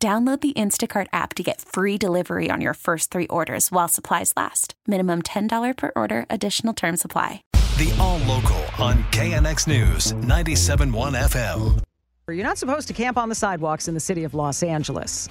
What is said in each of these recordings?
Download the Instacart app to get free delivery on your first three orders while supplies last. Minimum $10 per order, additional term supply. The All Local on KNX News 97.1 FM. You're not supposed to camp on the sidewalks in the city of Los Angeles,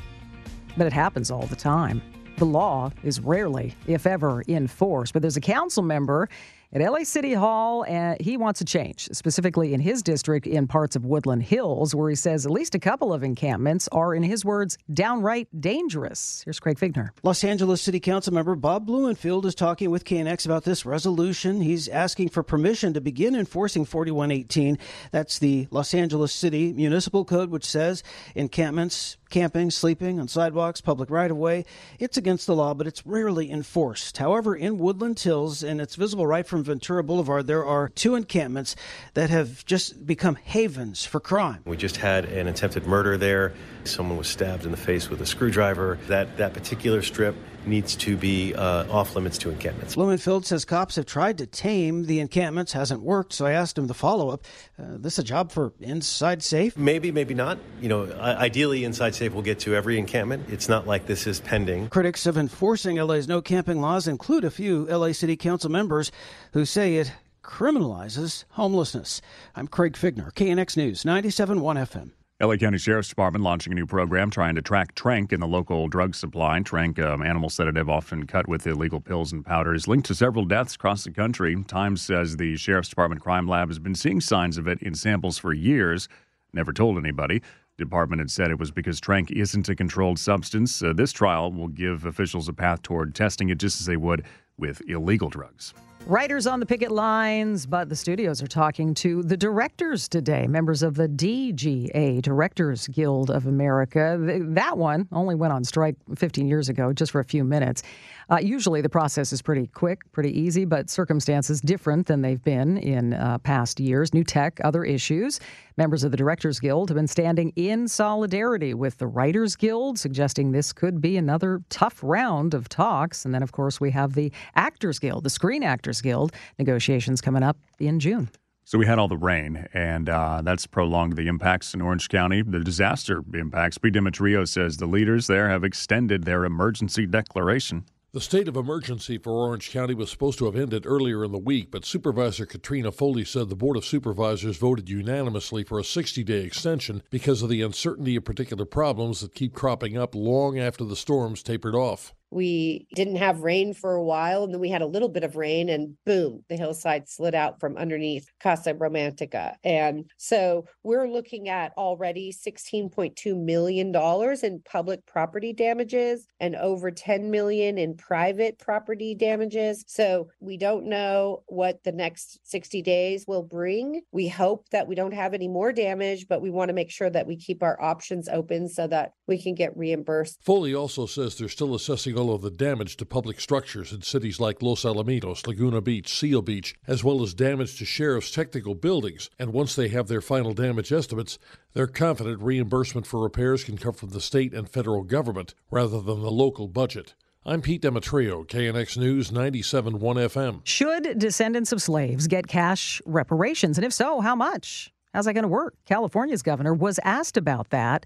but it happens all the time. The law is rarely, if ever, enforced, but there's a council member at LA City Hall, and he wants a change, specifically in his district in parts of Woodland Hills, where he says at least a couple of encampments are, in his words, downright dangerous. Here's Craig Fiegener. Los Angeles City Council member Bob Blumenfield is talking with KNX about this resolution. He's asking for permission to begin enforcing 4118. That's the Los Angeles City Municipal Code, which says encampments camping, sleeping on sidewalks, public right of way. It's against the law, but it's rarely enforced. However, in Woodland Hills, and it's visible right from Ventura Boulevard, there are two encampments that have just become havens for crime. We just had an attempted murder there. Someone was stabbed in the face with a screwdriver. That that particular strip needs to be uh, off limits to encampments. Blumenfield says cops have tried to tame the encampments, hasn't worked. So I asked him the follow up: uh, "This a job for Inside Safe?" Maybe, maybe not. You know, ideally, Inside Safe will get to every encampment. It's not like this is pending. Critics of enforcing LA's no camping laws include a few LA City Council members who say it criminalizes homelessness. I'm Craig Fiegener, KNX News, 97.1 FM. LA County Sheriff's Department launching a new program trying to track Tranq in the local drug supply. Tranq, um, animal sedative often cut with illegal pills and powders, linked to several deaths across the country. Times says the Sheriff's Department crime lab has been seeing signs of it in samples for years, never told anybody. Department had said it was because Tranq isn't a controlled substance. Uh, this trial will give officials a path toward testing it just as they would with illegal drugs. Writers on the picket lines, but the studios are talking to the directors today, members of the DGA, Directors Guild of America. That one only went on strike 15 years ago, just for a few minutes. Uh, usually the process is pretty quick, pretty easy, but circumstances different than they've been in uh, past years. New tech, other issues. Members of the Directors Guild have been standing in solidarity with the Writers Guild, suggesting this could be another tough round of talks. And then, of course, we have the Actors Guild, the Screen Actors Guild, negotiations coming up in June. So we had all the rain, and uh, that's prolonged the impacts in Orange County, the disaster impacts. Pete Demetriou says the leaders there have extended their emergency declaration. The state of emergency for Orange County was supposed to have ended earlier in the week, but Supervisor Katrina Foley said the Board of Supervisors voted unanimously for a 60 day extension because of the uncertainty of particular problems that keep cropping up long after the storms tapered off we didn't have rain for a while and then we had a little bit of rain and boom the hillside slid out from underneath casa romantica and so we're looking at already 16.2 million dollars in public property damages and over 10 million in private property damages. So we don't know what the next 60 days will bring. We hope that we don't have any more damage but we want to make sure that we keep our options open so that we can get reimbursed. Foley also says they're still assessing of the damage to public structures in cities like Los Alamitos, Laguna Beach, Seal Beach, as well as damage to sheriff's technical buildings. And once they have their final damage estimates, they're confident reimbursement for repairs can come from the state and federal government rather than the local budget. I'm Pete Demetriou, KNX News 97.1 FM. Should descendants of slaves get cash reparations? And if so, how much? How's that going to work? California's governor was asked about that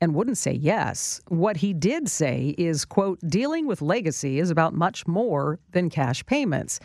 and wouldn't say yes. What he did say is, quote, dealing with legacy is about much more than cash payments.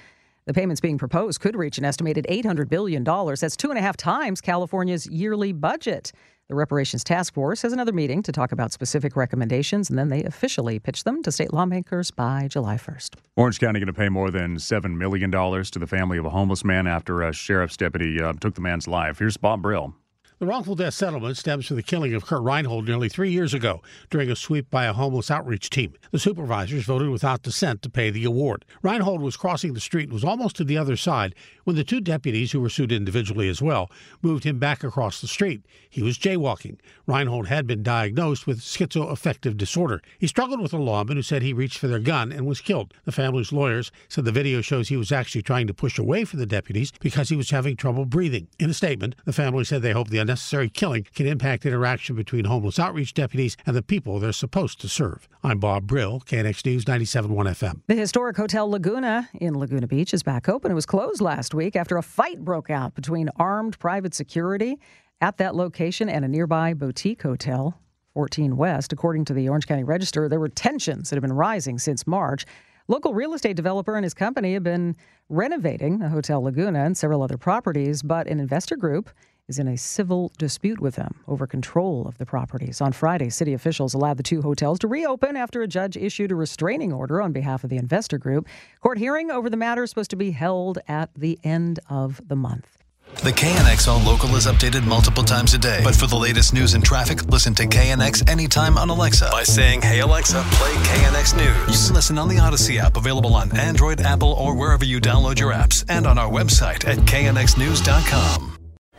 The payments being proposed could reach an estimated $800 billion. That's two and a half times California's yearly budget. The Reparations Task Force has another meeting to talk about specific recommendations, and then they officially pitch them to state lawmakers by July 1st. Orange County going to pay more than $7 million to the family of a homeless man after a sheriff's deputy uh, took the man's life. Here's Bob Brill. The wrongful death settlement stems from the killing of Kurt Reinhold nearly three years ago during a sweep by a homeless outreach team. The supervisors voted without dissent to pay the award. Reinhold was crossing the street and was almost to the other side when the two deputies, who were sued individually as well, moved him back across the street. He was jaywalking. Reinhold had been diagnosed with schizoaffective disorder. He struggled with a lawman who said he reached for their gun and was killed. The family's lawyers said the video shows he was actually trying to push away from the deputies because he was having trouble breathing. In a statement, the family said they hope the unnecessary killing can impact interaction between homeless outreach deputies and the people they're supposed to serve. I'm Bob Brill, KNX News 97.1 FM. The historic Hotel Laguna in Laguna Beach is back open. It was closed last week after a fight broke out between armed private security at that location and a nearby boutique hotel, 14 West. According to the Orange County Register, there were tensions that have been rising since March. Local real estate developer and his company have been renovating the Hotel Laguna and several other properties, but an investor group is in a civil dispute with them over control of the properties. On Friday, city officials allowed the two hotels to reopen after a judge issued a restraining order on behalf of the investor group. Court hearing over the matter is supposed to be held at the end of the month. The KNX All Local is updated multiple times a day. But for the latest news and traffic, listen to KNX anytime on Alexa by saying, Hey Alexa, play KNX News. You can listen on the Audacy app, available on Android, Apple, or wherever you download your apps, and on our website at knxnews.com.